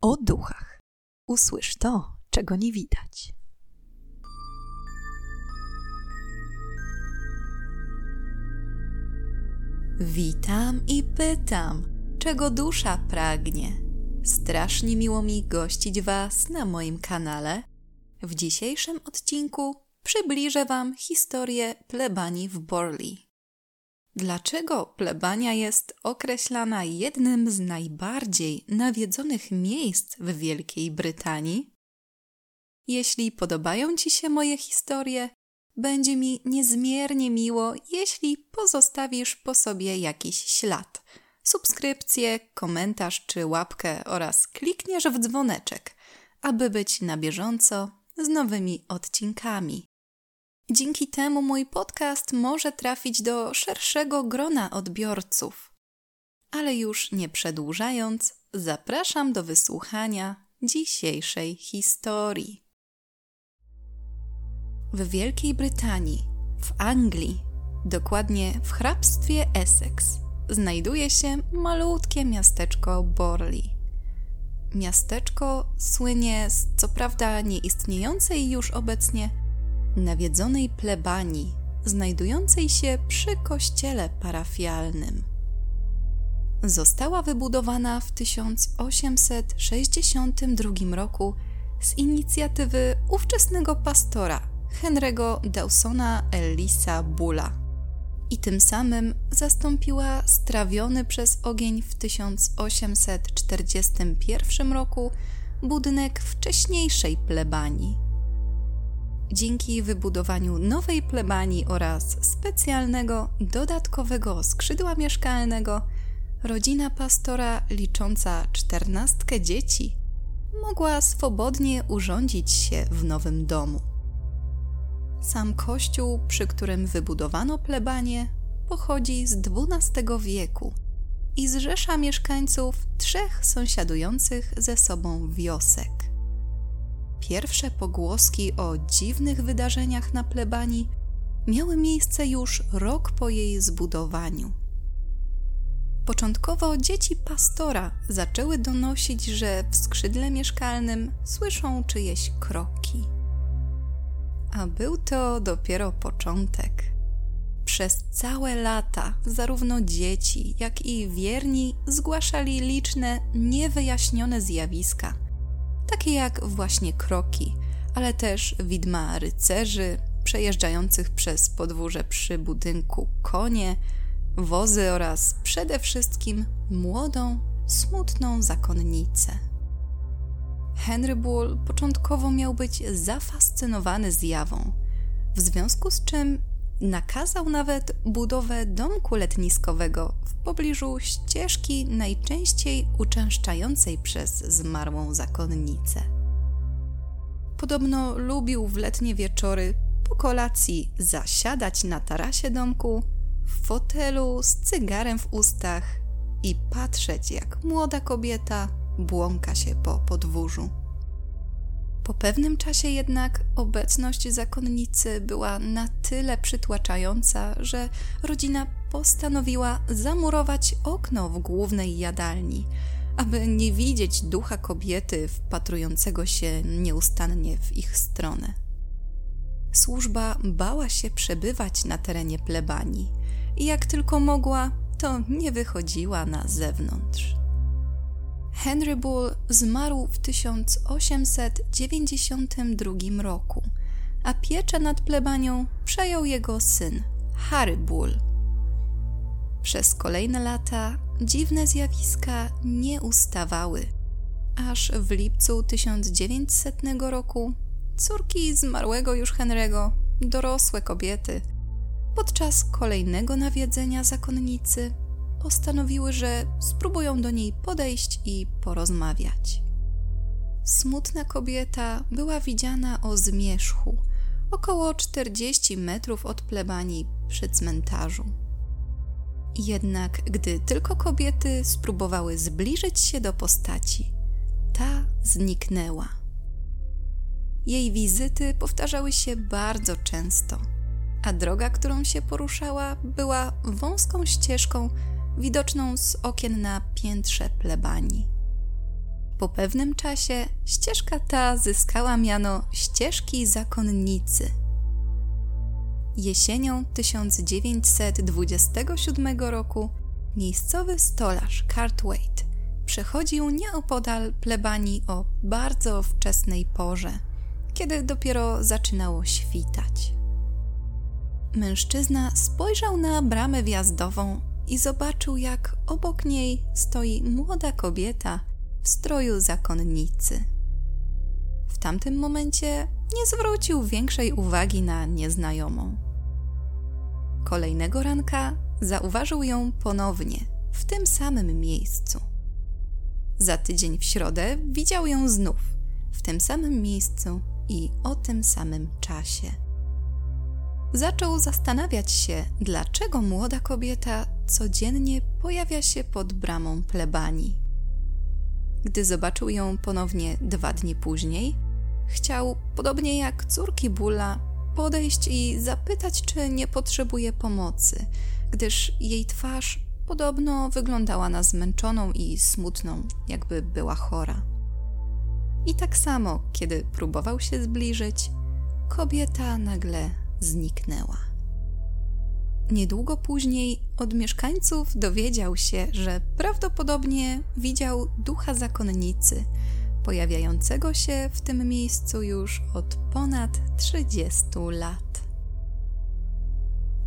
o duchach. Usłysz to, czego nie widać. Witam i pytam, czego dusza pragnie. Strasznie miło mi gościć Was na moim kanale. W dzisiejszym odcinku przybliżę Wam historię plebanii w Borley. Dlaczego plebania jest określana jednym z najbardziej nawiedzonych miejsc w Wielkiej Brytanii? Jeśli podobają Ci się moje historie, będzie mi niezmiernie miło, jeśli pozostawisz po sobie jakiś ślad, subskrypcję, komentarz czy łapkę oraz klikniesz w dzwoneczek, aby być na bieżąco z nowymi odcinkami. Dzięki temu mój podcast może trafić do szerszego grona odbiorców. Ale już nie przedłużając, zapraszam do wysłuchania dzisiejszej historii. W Wielkiej Brytanii, w Anglii, dokładnie w hrabstwie Essex, znajduje się malutkie miasteczko Borley. Miasteczko słynie z co prawda nieistniejącej już obecnie nawiedzonej plebanii znajdującej się przy kościele parafialnym. Została wybudowana w 1862 roku z inicjatywy ówczesnego pastora Henry'ego Dawsona Ellisa Bulla i tym samym zastąpiła strawiony przez ogień w 1841 roku budynek wcześniejszej plebanii dzięki wybudowaniu nowej plebanii oraz specjalnego dodatkowego skrzydła mieszkalnego, rodzina pastora licząca czternastkę dzieci mogła swobodnie urządzić się w nowym domu. Sam kościół, przy którym wybudowano plebanię, pochodzi z XII wieku i zrzesza mieszkańców trzech sąsiadujących ze sobą wiosek. Pierwsze pogłoski o dziwnych wydarzeniach na plebanii miały miejsce już rok po jej zbudowaniu. Początkowo dzieci pastora zaczęły donosić, że w skrzydle mieszkalnym słyszą czyjeś kroki. A był to dopiero początek. Przez całe lata zarówno dzieci, jak i wierni zgłaszali liczne, niewyjaśnione zjawiska – takie jak właśnie kroki, ale też widma rycerzy przejeżdżających przez podwórze przy budynku konie, wozy oraz przede wszystkim młodą, smutną zakonnicę. Henry Bull początkowo miał być zafascynowany zjawą, w związku z czym nakazał nawet budowę domku letniskowego w pobliżu ścieżki najczęściej uczęszczającej przez zmarłą zakonnicę. Podobno lubił w letnie wieczory po kolacji zasiadać na tarasie domku, w fotelu z cygarem w ustach i patrzeć, jak młoda kobieta błąka się po podwórzu. Po pewnym czasie jednak obecność zakonnicy była na tyle przytłaczająca, że rodzina postanowiła zamurować okno w głównej jadalni, aby nie widzieć ducha kobiety wpatrującego się nieustannie w ich stronę. Służba bała się przebywać na terenie plebanii i jak tylko mogła, to nie wychodziła na zewnątrz. Henry Bull zmarł w 1892 roku, a pieczę nad plebanią przejął jego syn, Harry Bull. Przez kolejne lata dziwne zjawiska nie ustawały, aż w lipcu 1900 roku córki zmarłego już Henry'ego, dorosłe kobiety, podczas kolejnego nawiedzenia zakonnicy postanowiły, że spróbują do niej podejść i porozmawiać. Smutna kobieta była widziana o zmierzchu, około 40 metrów od plebanii przy cmentarzu. Jednak gdy tylko kobiety spróbowały zbliżyć się do postaci, ta zniknęła. Jej wizyty powtarzały się bardzo często, a droga, którą się poruszała, była wąską ścieżką widoczną z okien na piętrze plebanii. Po pewnym czasie ścieżka ta zyskała miano ścieżki zakonnicy. Jesienią 1927 roku miejscowy stolarz Cartwright przechodził nieopodal plebanii o bardzo wczesnej porze, kiedy dopiero zaczynało świtać. Mężczyzna spojrzał na bramę wjazdową i zobaczył, jak obok niej stoi młoda kobieta w stroju zakonnicy. W tamtym momencie nie zwrócił większej uwagi na nieznajomą. Kolejnego ranka zauważył ją ponownie w tym samym miejscu. Za tydzień w środę widział ją znów w tym samym miejscu i o tym samym czasie. Zaczął zastanawiać się, dlaczego młoda kobieta codziennie pojawia się pod bramą plebanii. Gdy zobaczył ją ponownie dwa dni później, chciał, podobnie jak córki Bula, podejść i zapytać, czy nie potrzebuje pomocy, gdyż jej twarz podobno wyglądała na zmęczoną i smutną, jakby była chora. I tak samo, kiedy próbował się zbliżyć, kobieta nagle zniknęła. Niedługo później od mieszkańców dowiedział się, że prawdopodobnie widział ducha zakonnicy, pojawiającego się w tym miejscu już od ponad 30 lat.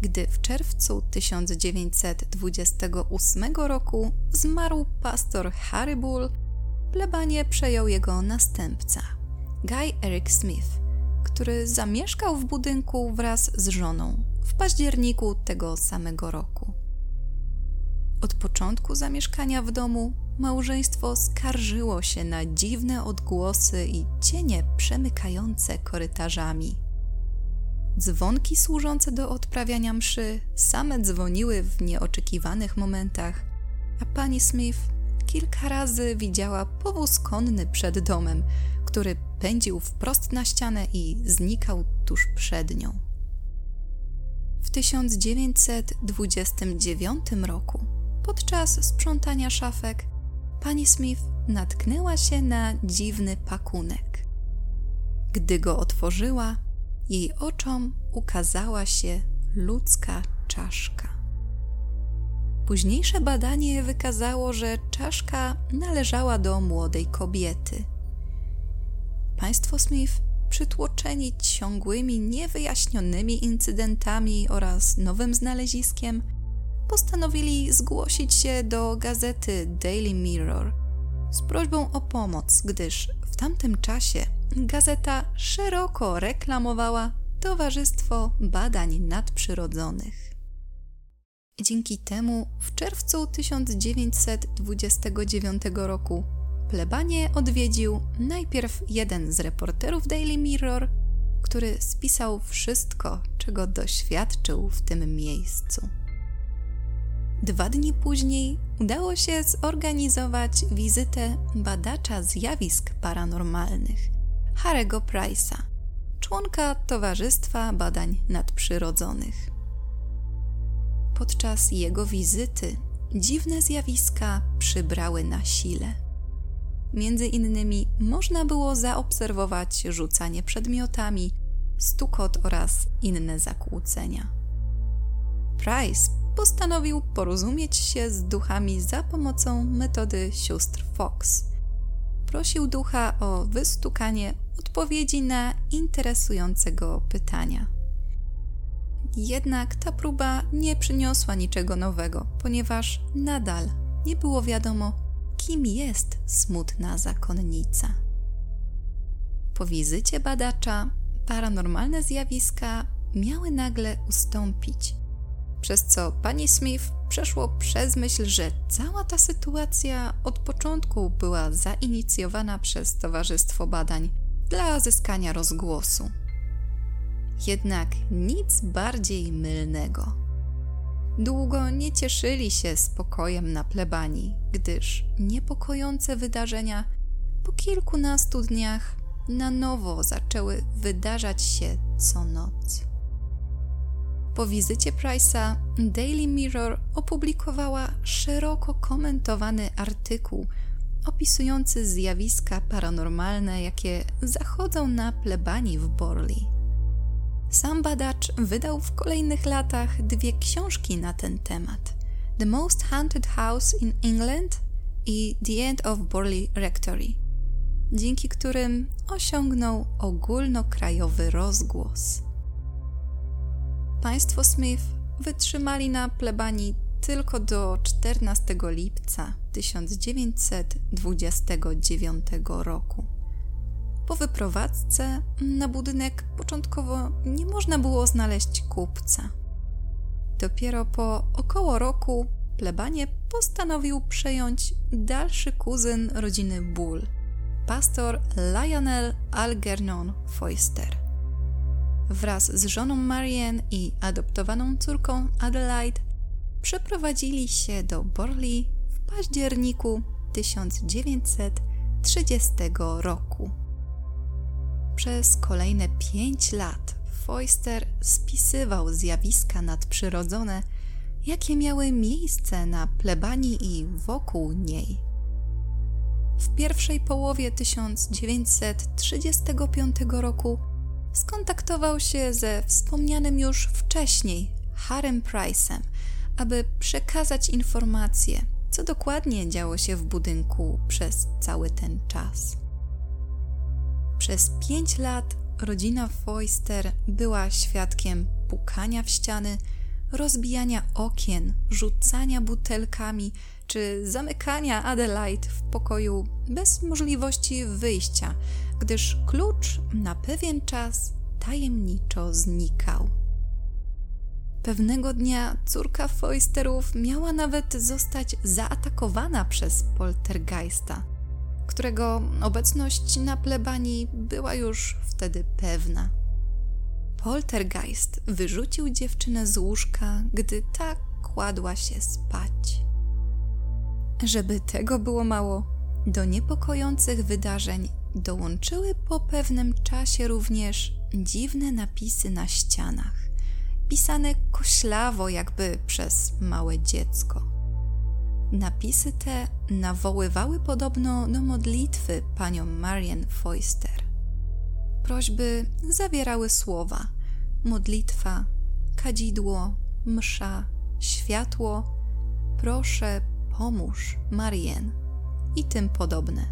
Gdy w czerwcu 1928 roku zmarł pastor Harry Bull, plebanie przejął jego następca, Guy Eric Smith, który zamieszkał w budynku wraz z żoną w październiku tego samego roku. Od początku zamieszkania w domu małżeństwo skarżyło się na dziwne odgłosy i cienie przemykające korytarzami. Dzwonki służące do odprawiania mszy same dzwoniły w nieoczekiwanych momentach, a pani Smith kilka razy widziała powóz konny przed domem, który pędził wprost na ścianę i znikał tuż przed nią. W 1929 roku, podczas sprzątania szafek, pani Smith natknęła się na dziwny pakunek. Gdy go otworzyła, jej oczom ukazała się ludzka czaszka. Późniejsze badanie wykazało, że czaszka należała do młodej kobiety. Państwo Smith, przytłoczeni ciągłymi, niewyjaśnionymi incydentami oraz nowym znaleziskiem, postanowili zgłosić się do gazety Daily Mirror z prośbą o pomoc, gdyż w tamtym czasie gazeta szeroko reklamowała Towarzystwo Badań Nadprzyrodzonych. Dzięki temu w czerwcu 1929 roku plebanie odwiedził najpierw jeden z reporterów Daily Mirror, który spisał wszystko, czego doświadczył w tym miejscu. Dwa dni później udało się zorganizować wizytę badacza zjawisk paranormalnych, Harego Price'a, członka Towarzystwa Badań Nadprzyrodzonych. Podczas jego wizyty dziwne zjawiska przybrały na sile. Między innymi można było zaobserwować rzucanie przedmiotami, stukot oraz inne zakłócenia. Price postanowił porozumieć się z duchami za pomocą metody sióstr Fox. Prosił ducha o wystukanie odpowiedzi na interesującego pytania. Jednak ta próba nie przyniosła niczego nowego, ponieważ nadal nie było wiadomo, kim jest smutna zakonnica. Po wizycie badacza paranormalne zjawiska miały nagle ustąpić, przez co pani Smith przeszło przez myśl, że cała ta sytuacja od początku była zainicjowana przez Towarzystwo Badań dla zyskania rozgłosu. Jednak nic bardziej mylnego. Długo nie cieszyli się spokojem na plebanii, gdyż niepokojące wydarzenia po kilkunastu dniach na nowo zaczęły wydarzać się co noc. Po wizycie Price'a Daily Mirror opublikowała szeroko komentowany artykuł opisujący zjawiska paranormalne, jakie zachodzą na plebanii w Borley. Sam badacz wydał w kolejnych latach dwie książki na ten temat: The Most Haunted House in England i The End of Borley Rectory, dzięki którym osiągnął ogólnokrajowy rozgłos. Państwo Smith wytrzymali na plebanii tylko do 14 lipca 1929 roku. Po wyprowadzce na budynek początkowo nie można było znaleźć kupca. Dopiero po około roku plebanie postanowił przejąć dalszy kuzyn rodziny Bull, pastor Lionel Algernon Foister. Wraz z żoną Marianne i adoptowaną córką Adelaide przeprowadzili się do Borley w październiku 1930 roku. Przez kolejne pięć lat Foister spisywał zjawiska nadprzyrodzone, jakie miały miejsce na plebanii i wokół niej. W pierwszej połowie 1935 roku skontaktował się ze wspomnianym już wcześniej Harem Price'em, aby przekazać informacje, co dokładnie działo się w budynku przez cały ten czas. Przez pięć lat rodzina Foister była świadkiem pukania w ściany, rozbijania okien, rzucania butelkami czy zamykania Adelaide w pokoju bez możliwości wyjścia, gdyż klucz na pewien czas tajemniczo znikał. Pewnego dnia córka Foisterów miała nawet zostać zaatakowana przez poltergeista, którego obecność na plebanii była już wtedy pewna. Poltergeist wyrzucił dziewczynę z łóżka, gdy ta kładła się spać. Żeby tego było mało, do niepokojących wydarzeń dołączyły po pewnym czasie również dziwne napisy na ścianach, pisane koślawo, jakby przez małe dziecko. Napisy te nawoływały podobno do modlitwy panią Marian Foister. Prośby zawierały słowa modlitwa, kadzidło, msza, światło, proszę, pomóż, Marian i tym podobne.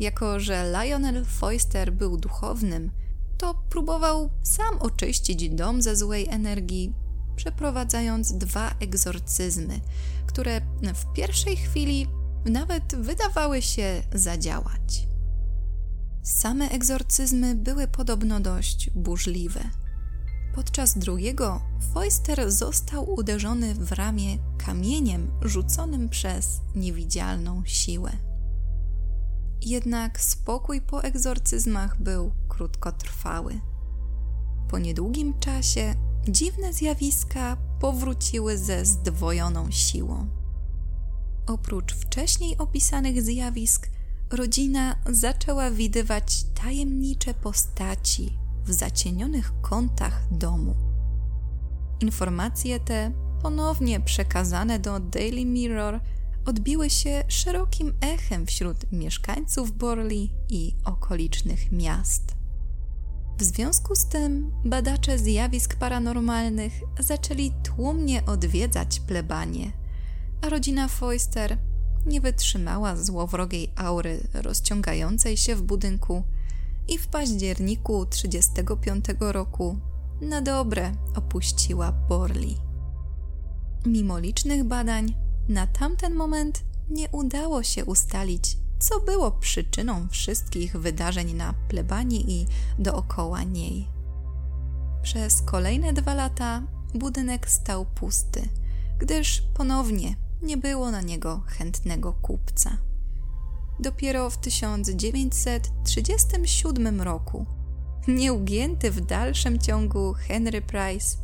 Jako, że Lionel Foister był duchownym, to próbował sam oczyścić dom ze złej energii, przeprowadzając dwa egzorcyzmy, które w pierwszej chwili nawet wydawały się zadziałać. Same egzorcyzmy były podobno dość burzliwe. Podczas drugiego Foister został uderzony w ramię kamieniem rzuconym przez niewidzialną siłę. Jednak spokój po egzorcyzmach był krótkotrwały. Po niedługim czasie dziwne zjawiska powróciły ze zdwojoną siłą. Oprócz wcześniej opisanych zjawisk, rodzina zaczęła widywać tajemnicze postaci w zacienionych kątach domu. Informacje te, ponownie przekazane do Daily Mirror, odbiły się szerokim echem wśród mieszkańców Borley i okolicznych miast. W związku z tym badacze zjawisk paranormalnych zaczęli tłumnie odwiedzać plebanie, a rodzina Foister nie wytrzymała złowrogiej aury rozciągającej się w budynku i w październiku 1935 roku na dobre opuściła Borley. Mimo licznych badań, na tamten moment nie udało się ustalić, co było przyczyną wszystkich wydarzeń na plebanii i dookoła niej. Przez kolejne dwa lata budynek stał pusty, gdyż ponownie nie było na niego chętnego kupca. Dopiero w 1937 roku nieugięty w dalszym ciągu Henry Price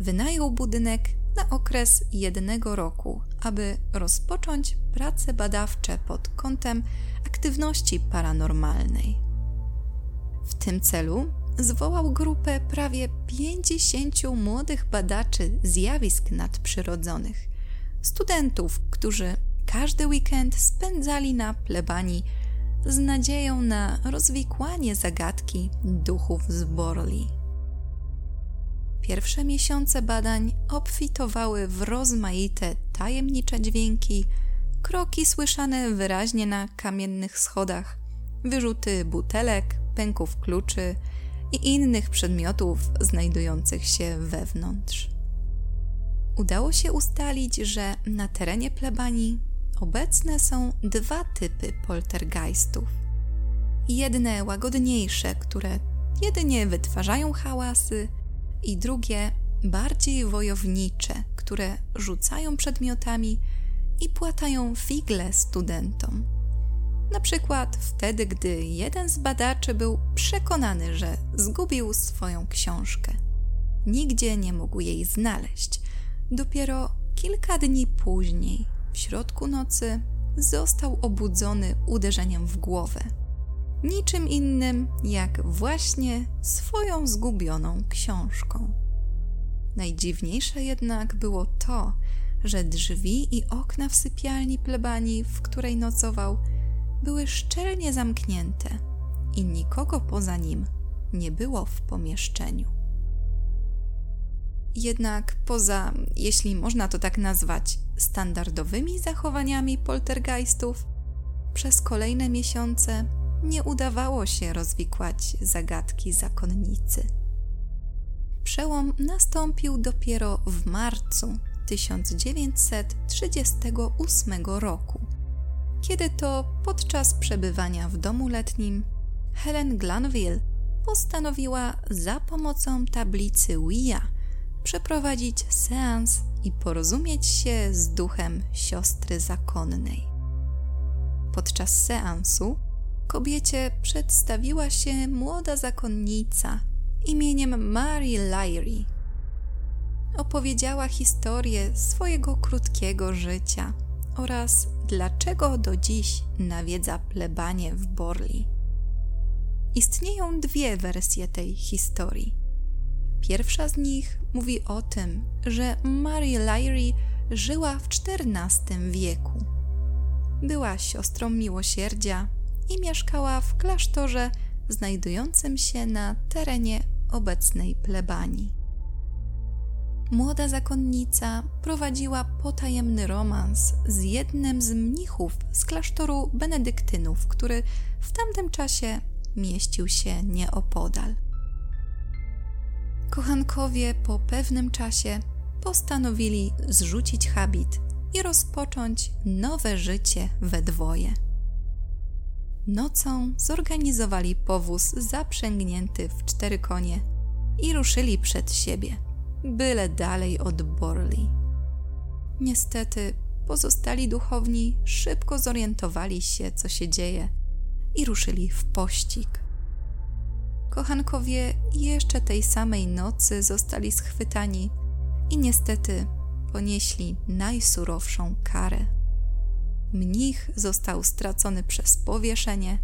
wynajął budynek na okres jednego roku, aby rozpocząć prace badawcze pod kątem aktywności paranormalnej. W tym celu zwołał grupę prawie 50 młodych badaczy zjawisk nadprzyrodzonych, studentów, którzy każdy weekend spędzali na plebanii z nadzieją na rozwikłanie zagadki duchów z Borli. Pierwsze miesiące badań obfitowały w rozmaite tajemnicze dźwięki, kroki słyszane wyraźnie na kamiennych schodach, wyrzuty butelek, pęków kluczy i innych przedmiotów znajdujących się wewnątrz. Udało się ustalić, że na terenie plebanii obecne są dwa typy poltergeistów. Jedne łagodniejsze, które jedynie wytwarzają hałasy, i drugie bardziej wojownicze, które rzucają przedmiotami i płatają figle studentom. Na przykład wtedy, gdy jeden z badaczy był przekonany, że zgubił swoją książkę. Nigdzie nie mógł jej znaleźć. Dopiero kilka dni później, w środku nocy, został obudzony uderzeniem w głowę. Niczym innym jak właśnie swoją zgubioną książką. Najdziwniejsze jednak było to, że drzwi i okna w sypialni plebanii, w której nocował, były szczelnie zamknięte i nikogo poza nim nie było w pomieszczeniu. Jednak poza, jeśli można to tak nazwać, standardowymi zachowaniami poltergeistów, przez kolejne miesiące nie udawało się rozwikłać zagadki zakonnicy. Przełom nastąpił dopiero w marcu 1938 roku, kiedy to podczas przebywania w domu letnim Helen Glanville postanowiła za pomocą tablicy Ouija przeprowadzić seans i porozumieć się z duchem siostry zakonnej. Podczas seansu kobiecie przedstawiła się młoda zakonnica imieniem Mary Lyrie. Opowiedziała historię swojego krótkiego życia oraz dlaczego do dziś nawiedza plebanie w Borli. Istnieją dwie wersje tej historii. Pierwsza z nich mówi o tym, że Mary Lyrie żyła w XIV wieku. Była siostrą miłosierdzia i mieszkała w klasztorze znajdującym się na terenie obecnej plebanii. Młoda zakonnica prowadziła potajemny romans z jednym z mnichów z klasztoru benedyktynów, który w tamtym czasie mieścił się nieopodal. Kochankowie po pewnym czasie postanowili zrzucić habit i rozpocząć nowe życie we dwoje. Nocą zorganizowali powóz zaprzęgnięty w cztery konie i ruszyli przed siebie, byle dalej od Borli. Niestety, pozostali duchowni szybko zorientowali się, co się dzieje i ruszyli w pościg. Kochankowie jeszcze tej samej nocy zostali schwytani i niestety ponieśli najsurowszą karę. Mnich został stracony przez powieszenie,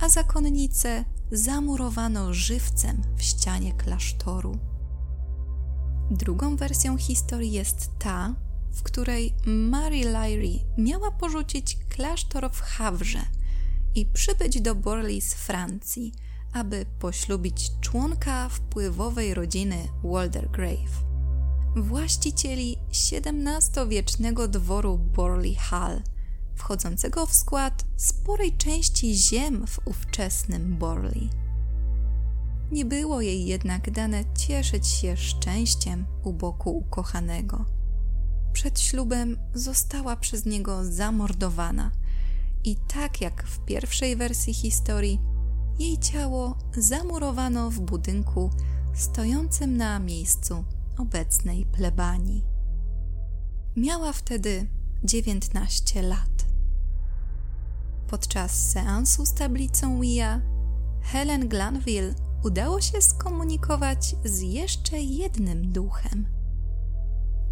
a zakonnicę zamurowano żywcem w ścianie klasztoru. Drugą wersją historii jest ta, w której Mary Lyrie miała porzucić klasztor w Hawrze i przybyć do Borley z Francji, aby poślubić członka wpływowej rodziny Waldergrave, właścicieli XVII-wiecznego dworu Borley Hall – wchodzącego w skład sporej części ziem w ówczesnym Borley. Nie było jej jednak dane cieszyć się szczęściem u boku ukochanego. Przed ślubem została przez niego zamordowana i tak jak w pierwszej wersji historii, jej ciało zamurowano w budynku stojącym na miejscu obecnej plebanii. Miała wtedy 19 lat. Podczas seansu z tablicą Ouija Helen Glanville udało się skomunikować z jeszcze jednym duchem.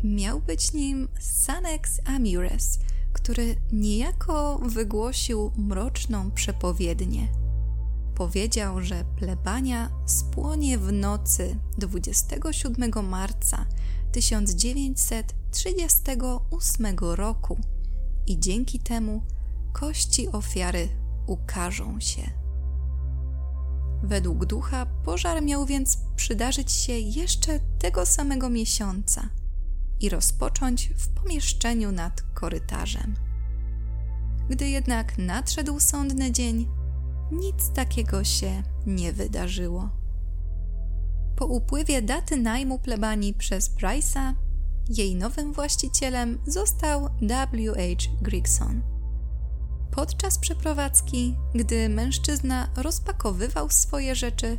Miał być nim Sanex Amures, który niejako wygłosił mroczną przepowiednię. Powiedział, że plebania spłonie w nocy 27 marca 1938 roku i dzięki temu kości ofiary ukażą się. Według ducha pożar miał więc przydarzyć się jeszcze tego samego miesiąca i rozpocząć w pomieszczeniu nad korytarzem. Gdy jednak nadszedł sądny dzień, nic takiego się nie wydarzyło. Po upływie daty najmu plebanii przez Price'a, jej nowym właścicielem został W.H. Grigson. Podczas przeprowadzki, gdy mężczyzna rozpakowywał swoje rzeczy,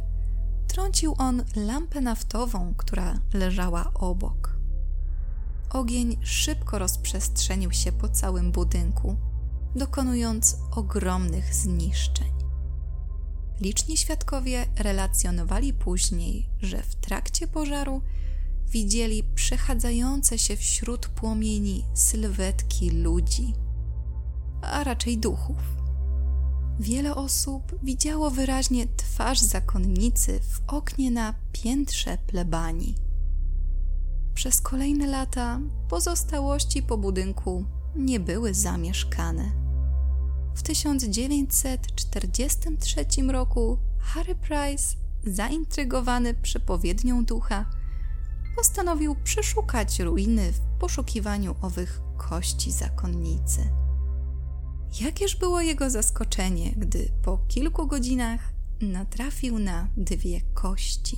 trącił on lampę naftową, która leżała obok. Ogień szybko rozprzestrzenił się po całym budynku, dokonując ogromnych zniszczeń. Liczni świadkowie relacjonowali później, że w trakcie pożaru widzieli przechadzające się wśród płomieni sylwetki ludzi, a raczej duchów. Wiele osób widziało wyraźnie twarz zakonnicy w oknie na piętrze plebanii. Przez kolejne lata pozostałości po budynku nie były zamieszkane. W 1943 roku Harry Price, zaintrygowany przepowiednią ducha, postanowił przeszukać ruiny w poszukiwaniu owych kości zakonnicy. Jakież było jego zaskoczenie, gdy po kilku godzinach natrafił na dwie kości.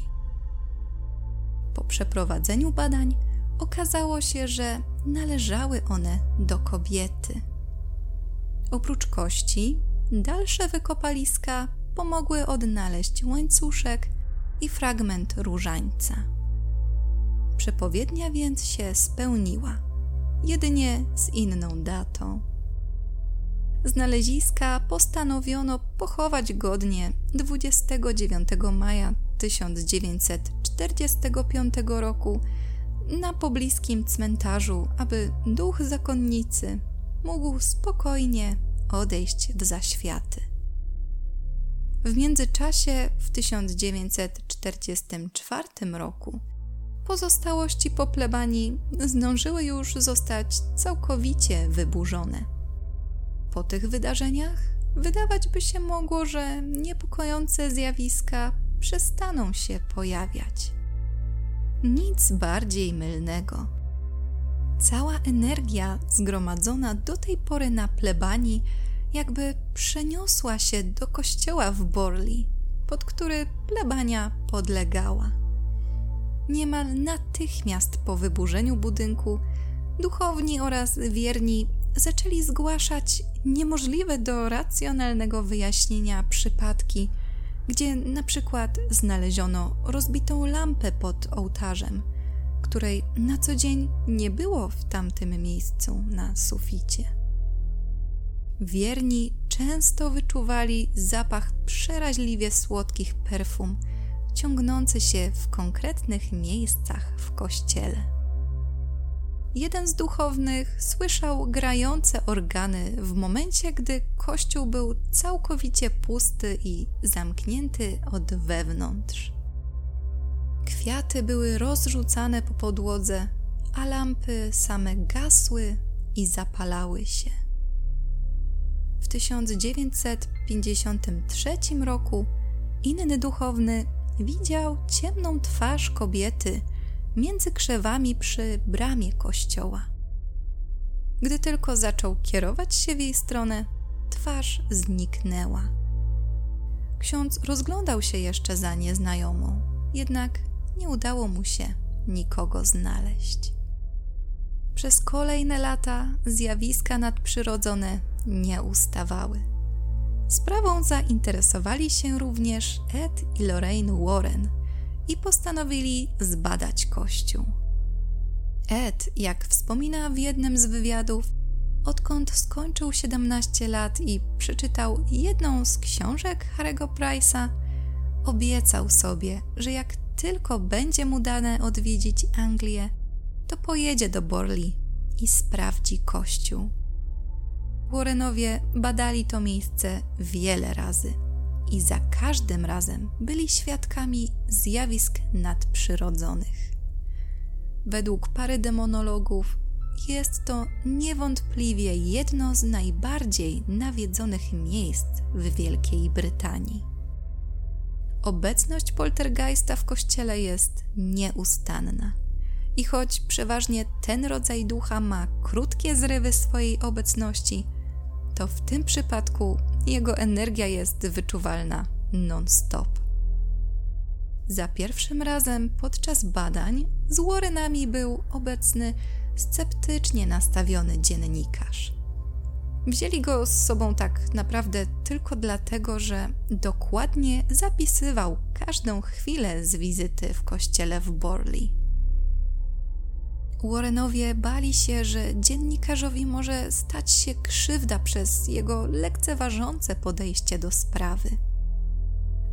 Po przeprowadzeniu badań okazało się, że należały one do kobiety. Oprócz kości, dalsze wykopaliska pomogły odnaleźć łańcuszek i fragment różańca. Przepowiednia więc się spełniła, jedynie z inną datą. Znaleziska postanowiono pochować godnie 29 maja 1945 roku na pobliskim cmentarzu, aby duch zakonnicy mógł spokojnie odejść w zaświaty. W międzyczasie w 1944 roku pozostałości po plebanii zdążyły już zostać całkowicie wyburzone. Po tych wydarzeniach wydawać by się mogło, że niepokojące zjawiska przestaną się pojawiać. Nic bardziej mylnego. Cała energia zgromadzona do tej pory na plebanii jakby przeniosła się do kościoła w Borli, pod który plebania podlegała. Niemal natychmiast po wyburzeniu budynku duchowni oraz wierni zaczęli zgłaszać niemożliwe do racjonalnego wyjaśnienia przypadki, gdzie na przykład znaleziono rozbitą lampę pod ołtarzem, której na co dzień nie było w tamtym miejscu na suficie. Wierni często wyczuwali zapach przeraźliwie słodkich perfum, ciągnący się w konkretnych miejscach w kościele. Jeden z duchownych słyszał grające organy w momencie, gdy kościół był całkowicie pusty i zamknięty od wewnątrz. Kwiaty były rozrzucane po podłodze, a lampy same gasły i zapalały się. W 1953 roku inny duchowny widział ciemną twarz kobiety między krzewami przy bramie kościoła. Gdy tylko zaczął kierować się w jej stronę, twarz zniknęła. Ksiądz rozglądał się jeszcze za nieznajomą, jednak nie udało mu się nikogo znaleźć. Przez kolejne lata zjawiska nadprzyrodzone nie ustawały. Sprawą zainteresowali się również Ed i Lorraine Warren i postanowili zbadać Kościół. Ed, jak wspomina w jednym z wywiadów, odkąd skończył 17 lat i przeczytał jedną z książek Harry'ego Price'a, obiecał sobie, że jak tylko będzie mu dane odwiedzić Anglię, to pojedzie do Borli i sprawdzi kościół. Warrenowie badali to miejsce wiele razy i za każdym razem byli świadkami zjawisk nadprzyrodzonych. Według pary demonologów jest to niewątpliwie jedno z najbardziej nawiedzonych miejsc w Wielkiej Brytanii. Obecność poltergeista w kościele jest nieustanna. I choć przeważnie ten rodzaj ducha ma krótkie zrywy swojej obecności, to w tym przypadku jego energia jest wyczuwalna non-stop. Za pierwszym razem podczas badań z Warrenami był obecny sceptycznie nastawiony dziennikarz. Wzięli go z sobą tak naprawdę tylko dlatego, że dokładnie zapisywał każdą chwilę z wizyty w kościele w Borley. Warrenowie bali się, że dziennikarzowi może stać się krzywda przez jego lekceważące podejście do sprawy.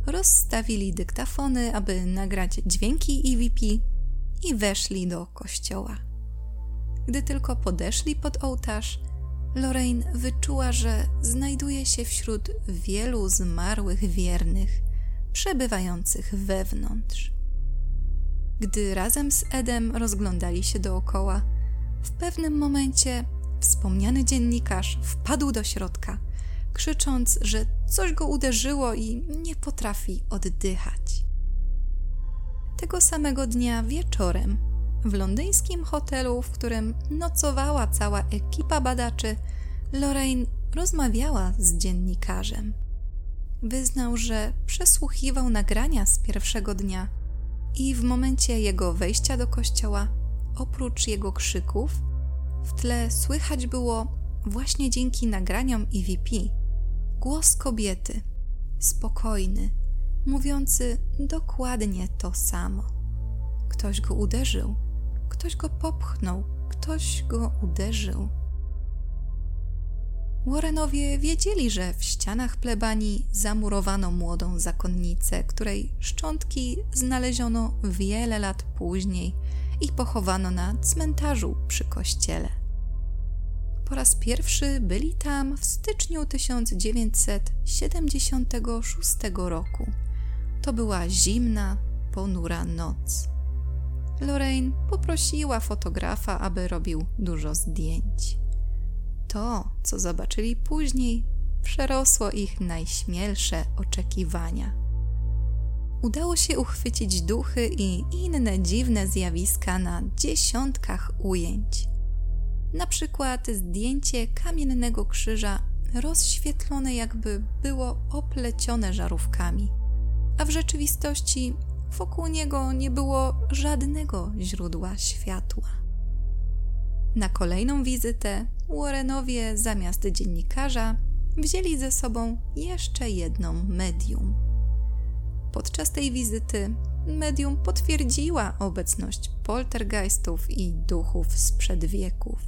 Rozstawili dyktafony, aby nagrać dźwięki EVP i weszli do kościoła. Gdy tylko podeszli pod ołtarz, Lorraine wyczuła, że znajduje się wśród wielu zmarłych wiernych, przebywających wewnątrz. Gdy razem z Edem rozglądali się dookoła, w pewnym momencie wspomniany dziennikarz wpadł do środka, krzycząc, że coś go uderzyło i nie potrafi oddychać. Tego samego dnia wieczorem w londyńskim hotelu, w którym nocowała cała ekipa badaczy, Lorraine rozmawiała z dziennikarzem. Wyznał, że przesłuchiwał nagrania z pierwszego dnia i w momencie jego wejścia do kościoła, oprócz jego krzyków, w tle słychać było właśnie dzięki nagraniom EVP głos kobiety, spokojny, mówiący dokładnie to samo. Ktoś go uderzył Ktoś go popchnął, ktoś go uderzył. Warrenowie wiedzieli, że w ścianach plebanii zamurowano młodą zakonnicę, której szczątki znaleziono wiele lat później i pochowano na cmentarzu przy kościele. Po raz pierwszy byli tam w styczniu 1976 roku. To była zimna, ponura noc. Lorraine poprosiła fotografa, aby robił dużo zdjęć. To, co zobaczyli później, przerosło ich najśmielsze oczekiwania. Udało się uchwycić duchy i inne dziwne zjawiska na dziesiątkach ujęć. Na przykład zdjęcie kamiennego krzyża rozświetlone jakby było oplecione żarówkami, a w rzeczywistości Wokół niego nie było żadnego źródła światła. Na kolejną wizytę Warrenowie zamiast dziennikarza wzięli ze sobą jeszcze jedną medium. Podczas tej wizyty medium potwierdziła obecność poltergeistów i duchów sprzed wieków.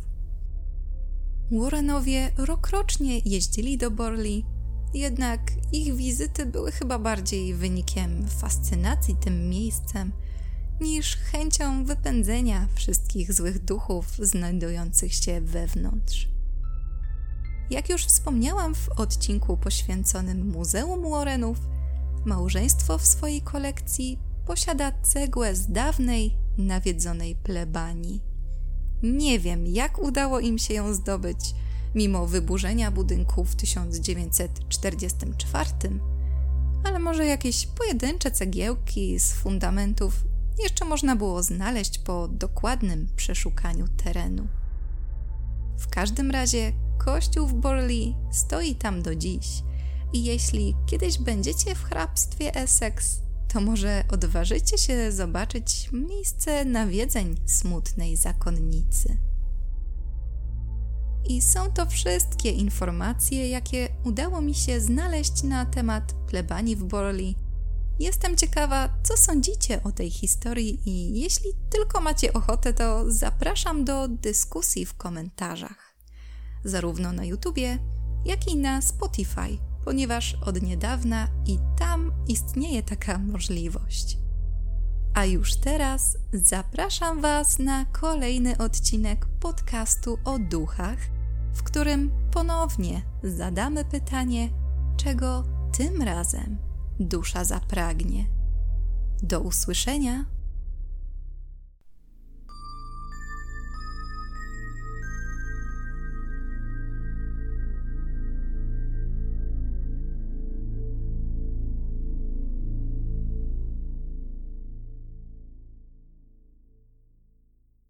Warrenowie rokrocznie jeździli do Borley jednak ich wizyty były chyba bardziej wynikiem fascynacji tym miejscem niż chęcią wypędzenia wszystkich złych duchów znajdujących się wewnątrz. Jak już wspomniałam w odcinku poświęconym Muzeum Warrenów, małżeństwo w swojej kolekcji posiada cegłę z dawnej, nawiedzonej plebanii. Nie wiem, jak udało im się ją zdobyć – mimo wyburzenia budynku w 1944, ale może jakieś pojedyncze cegiełki z fundamentów jeszcze można było znaleźć po dokładnym przeszukaniu terenu. W każdym razie kościół w Borley stoi tam do dziś i jeśli kiedyś będziecie w hrabstwie Essex, to może odważycie się zobaczyć miejsce nawiedzeń smutnej zakonnicy. I są to wszystkie informacje, jakie udało mi się znaleźć na temat plebanii w Borley. Jestem ciekawa, co sądzicie o tej historii i jeśli tylko macie ochotę, to zapraszam do dyskusji w komentarzach. Zarówno na YouTubie, jak i na Spotify, ponieważ od niedawna i tam istnieje taka możliwość. A już teraz zapraszam Was na kolejny odcinek podcastu o duchach, w którym ponownie zadamy pytanie, czego tym razem dusza zapragnie. Do usłyszenia